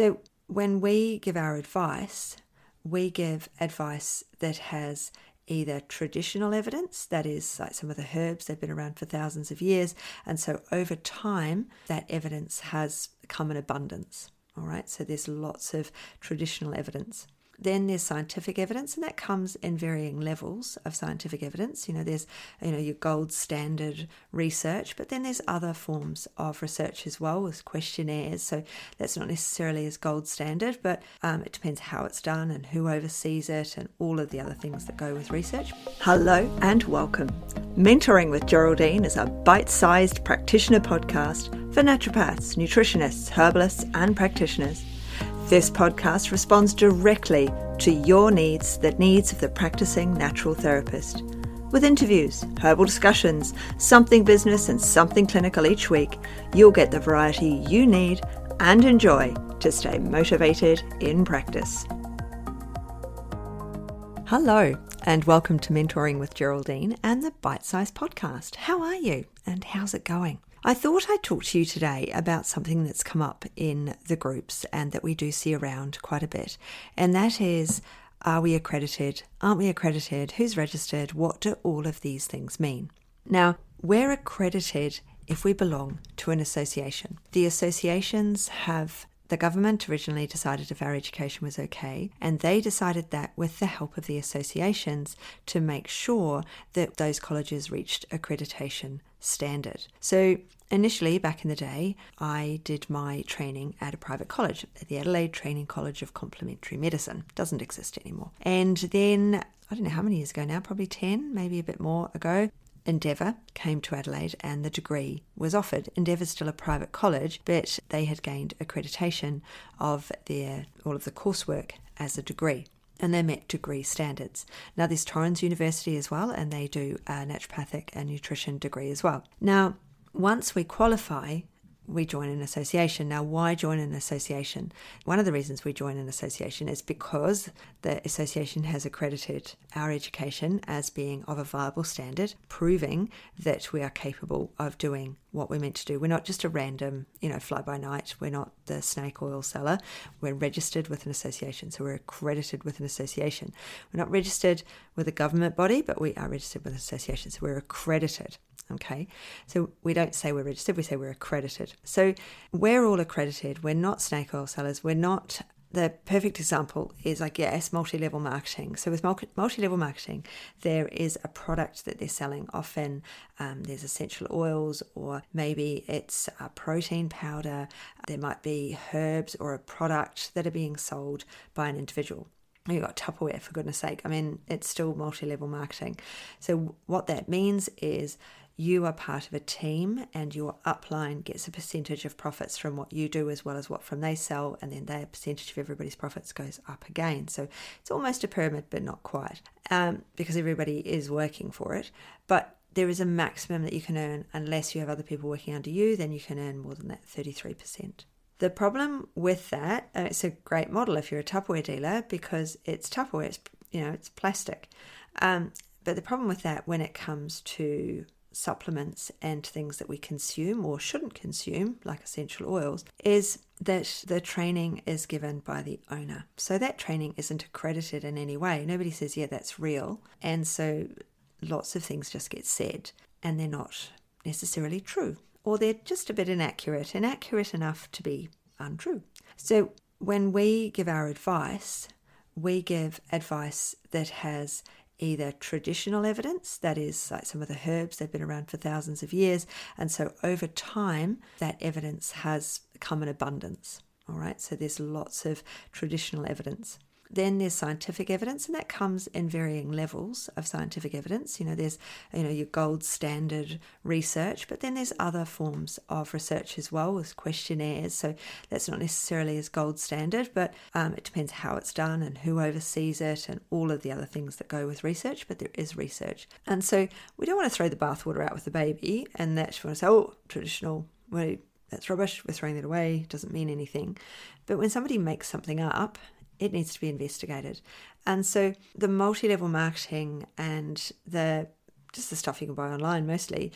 So when we give our advice, we give advice that has either traditional evidence, that is, like some of the herbs, they've been around for thousands of years. And so over time, that evidence has come in abundance. All right, so there's lots of traditional evidence. Then there's scientific evidence, and that comes in varying levels of scientific evidence. You know, there's you know your gold standard research, but then there's other forms of research as well, with questionnaires. So that's not necessarily as gold standard, but um, it depends how it's done and who oversees it, and all of the other things that go with research. Hello and welcome. Mentoring with Geraldine is a bite-sized practitioner podcast for naturopaths, nutritionists, herbalists, and practitioners. This podcast responds directly to your needs, the needs of the practicing natural therapist. With interviews, herbal discussions, something business, and something clinical each week, you'll get the variety you need and enjoy to stay motivated in practice. Hello, and welcome to Mentoring with Geraldine and the Bite Size Podcast. How are you, and how's it going? I thought I'd talk to you today about something that's come up in the groups and that we do see around quite a bit, and that is are we accredited? Aren't we accredited? Who's registered? What do all of these things mean? Now, we're accredited if we belong to an association. The associations have the government originally decided if our education was okay, and they decided that with the help of the associations to make sure that those colleges reached accreditation standard. So initially, back in the day, I did my training at a private college, the Adelaide Training College of Complementary Medicine. Doesn't exist anymore. And then I don't know how many years ago now, probably 10, maybe a bit more ago, Endeavour came to Adelaide and the degree was offered. Endeavour's still a private college, but they had gained accreditation of their all of the coursework as a degree. And they met degree standards. Now, there's Torrens University as well, and they do a naturopathic and nutrition degree as well. Now, once we qualify, we join an association. Now, why join an association? One of the reasons we join an association is because the association has accredited our education as being of a viable standard, proving that we are capable of doing what we're meant to do. We're not just a random, you know, fly by night. We're not the snake oil seller. We're registered with an association. So we're accredited with an association. We're not registered with a government body, but we are registered with an association. So we're accredited. Okay, so we don't say we're registered, we say we're accredited. So we're all accredited. We're not snake oil sellers. We're not. The perfect example is, I guess, multi level marketing. So, with multi level marketing, there is a product that they're selling. Often um, there's essential oils, or maybe it's a protein powder. There might be herbs or a product that are being sold by an individual you've got Tupperware for goodness sake. I mean, it's still multi level marketing. So, what that means is you are part of a team and your upline gets a percentage of profits from what you do as well as what from they sell and then their percentage of everybody's profits goes up again. So it's almost a pyramid but not quite um, because everybody is working for it. But there is a maximum that you can earn. Unless you have other people working under you then you can earn more than that 33% the problem with that uh, it's a great model if you're a tupperware dealer because it's tupperware it's you know it's plastic. Um, but the problem with that when it comes to supplements and things that we consume or shouldn't consume, like essential oils, is that the training is given by the owner. So that training isn't accredited in any way. Nobody says, yeah, that's real. And so lots of things just get said and they're not necessarily true, or they're just a bit inaccurate, inaccurate enough to be untrue. So when we give our advice, we give advice that has either traditional evidence, that is, like some of the herbs, they've been around for thousands of years, and so over time, that evidence has come in abundance. All right, so there's lots of traditional evidence. Then there's scientific evidence, and that comes in varying levels of scientific evidence. You know, there's you know your gold standard research, but then there's other forms of research as well, with questionnaires. So that's not necessarily as gold standard, but um, it depends how it's done and who oversees it, and all of the other things that go with research. But there is research, and so we don't want to throw the bathwater out with the baby, and that's when I say, oh, traditional. Well, that's rubbish. We're throwing it away. Doesn't mean anything. But when somebody makes something up it needs to be investigated. And so the multi-level marketing and the just the stuff you can buy online mostly,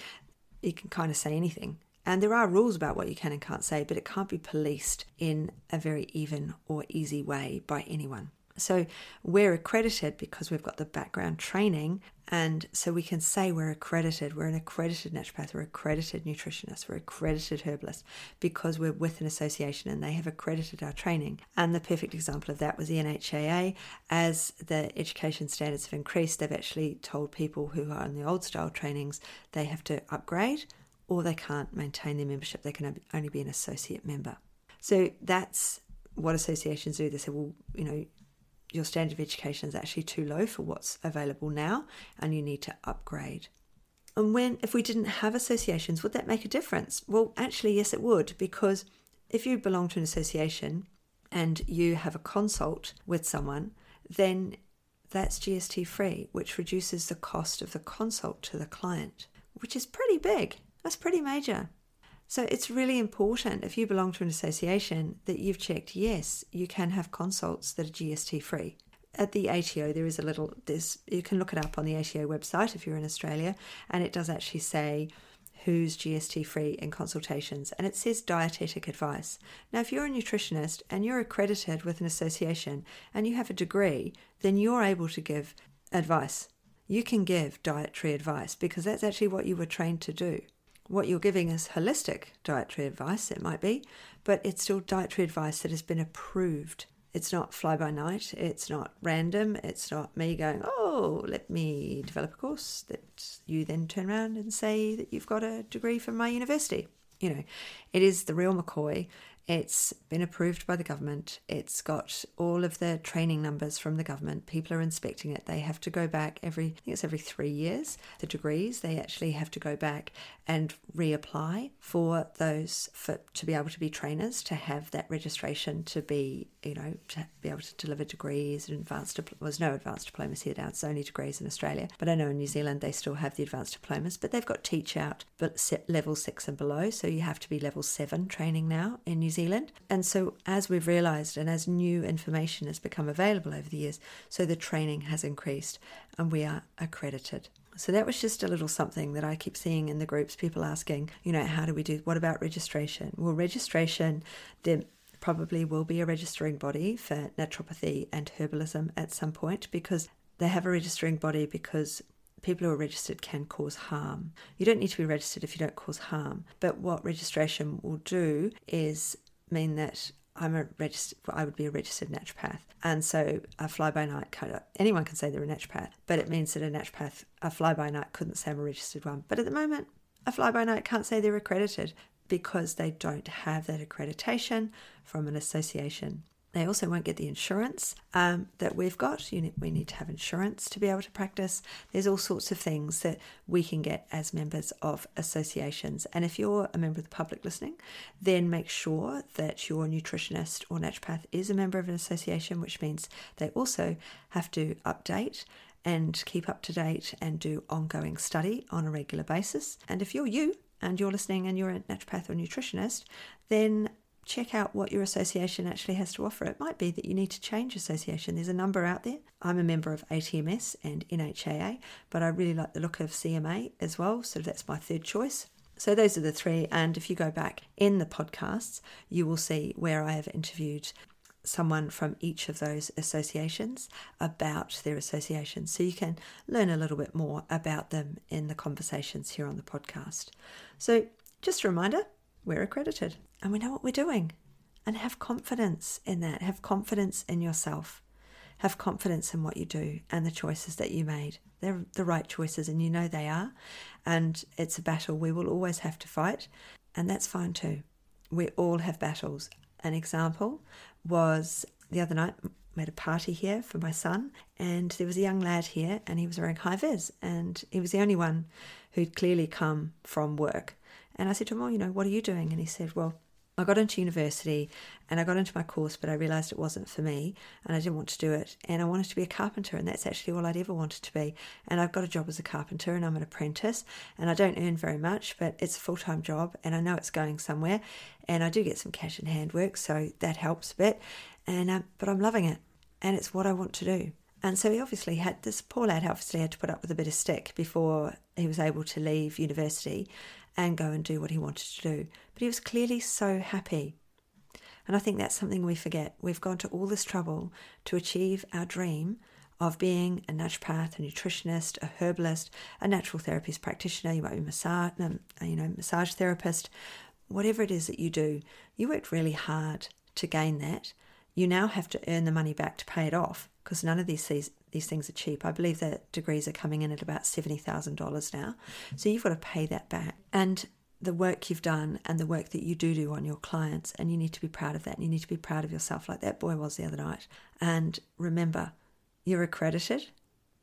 you can kind of say anything. And there are rules about what you can and can't say, but it can't be policed in a very even or easy way by anyone. So we're accredited because we've got the background training, and so we can say we're accredited. We're an accredited naturopath, we're accredited nutritionist, we're accredited herbalist because we're with an association and they have accredited our training. And the perfect example of that was the NHAA. As the education standards have increased, they've actually told people who are in the old style trainings they have to upgrade or they can't maintain their membership. They can only be an associate member. So that's what associations do. They say, well, you know, your standard of education is actually too low for what's available now and you need to upgrade. And when if we didn't have associations, would that make a difference? Well, actually yes it would because if you belong to an association and you have a consult with someone, then that's GST free, which reduces the cost of the consult to the client, which is pretty big. That's pretty major. So it's really important if you belong to an association that you've checked yes, you can have consults that are GST free. At the ATO, there is a little this you can look it up on the ATO website if you're in Australia, and it does actually say who's GST free in consultations, and it says dietetic advice. Now, if you're a nutritionist and you're accredited with an association and you have a degree, then you're able to give advice. You can give dietary advice because that's actually what you were trained to do what you're giving is holistic dietary advice, it might be, but it's still dietary advice that has been approved. It's not fly by night, it's not random, it's not me going, oh, let me develop a course that you then turn around and say that you've got a degree from my university. You know, it is the real McCoy it's been approved by the government. It's got all of the training numbers from the government. People are inspecting it. They have to go back every, I think it's every three years. The degrees, they actually have to go back and reapply for those, for, to be able to be trainers, to have that registration to be, you know, to be able to deliver degrees and advanced, there was no advanced diplomas here now, it's only degrees in Australia. But I know in New Zealand they still have the advanced diplomas, but they've got teach out, but level six and below. So you have to be level seven training now in New Zealand. And so, as we've realised, and as new information has become available over the years, so the training has increased and we are accredited. So that was just a little something that I keep seeing in the groups, people asking, you know, how do we do, what about registration? Well, registration, there probably will be a registering body for naturopathy and herbalism at some point because they have a registering body because people who are registered can cause harm. You don't need to be registered if you don't cause harm. But what registration will do is mean that I'm a registered, I would be a registered naturopath. And so a fly by night kind of, anyone can say they're a naturopath, but it means that a naturopath, a fly by night couldn't say I'm a registered one. But at the moment, a fly by night can't say they're accredited because they don't have that accreditation from an association. They also won't get the insurance um, that we've got. We need to have insurance to be able to practice. There's all sorts of things that we can get as members of associations. And if you're a member of the public listening, then make sure that your nutritionist or naturopath is a member of an association, which means they also have to update and keep up to date and do ongoing study on a regular basis. And if you're you and you're listening and you're a naturopath or nutritionist, then check out what your association actually has to offer. It might be that you need to change association. There's a number out there. I'm a member of ATMS and NHAA, but I really like the look of CMA as well, so that's my third choice. So those are the three. And if you go back in the podcasts, you will see where I have interviewed someone from each of those associations about their associations. So you can learn a little bit more about them in the conversations here on the podcast. So just a reminder we're accredited and we know what we're doing. And have confidence in that. Have confidence in yourself. Have confidence in what you do and the choices that you made. They're the right choices, and you know they are. And it's a battle we will always have to fight, and that's fine too. We all have battles. An example was the other night, made a party here for my son, and there was a young lad here, and he was wearing high vis, and he was the only one who'd clearly come from work. And I said to him, Oh, you know, what are you doing? And he said, Well, I got into university and I got into my course, but I realised it wasn't for me and I didn't want to do it. And I wanted to be a carpenter, and that's actually all I'd ever wanted to be. And I've got a job as a carpenter and I'm an apprentice, and I don't earn very much, but it's a full time job and I know it's going somewhere. And I do get some cash in hand work, so that helps a bit. And um, But I'm loving it and it's what I want to do. And so he obviously had this poor lad obviously had to put up with a bit of stick before he was able to leave university and go and do what he wanted to do. But he was clearly so happy. And I think that's something we forget. We've gone to all this trouble to achieve our dream of being a naturopath, a nutritionist, a herbalist, a natural therapist practitioner. You might be a massage, um, you know, massage therapist, whatever it is that you do. You worked really hard to gain that. You now have to earn the money back to pay it off because none of these, these these things are cheap. I believe that degrees are coming in at about seventy thousand dollars now, so you've got to pay that back. And the work you've done and the work that you do do on your clients, and you need to be proud of that. And you need to be proud of yourself, like that boy was the other night. And remember, you're accredited.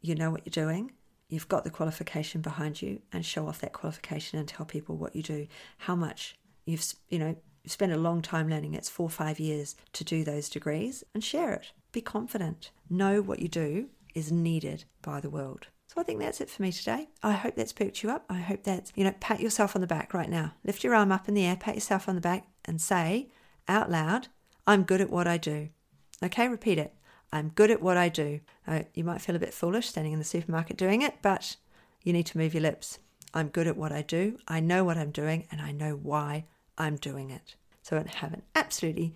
You know what you're doing. You've got the qualification behind you, and show off that qualification and tell people what you do, how much you've you know you've spent a long time learning. It's four or five years to do those degrees, and share it. Be confident. Know what you do is needed by the world. So I think that's it for me today. I hope that's perked you up. I hope that's, you know, pat yourself on the back right now. Lift your arm up in the air, pat yourself on the back, and say out loud, I'm good at what I do. Okay, repeat it. I'm good at what I do. Uh, you might feel a bit foolish standing in the supermarket doing it, but you need to move your lips. I'm good at what I do. I know what I'm doing, and I know why I'm doing it. So have an absolutely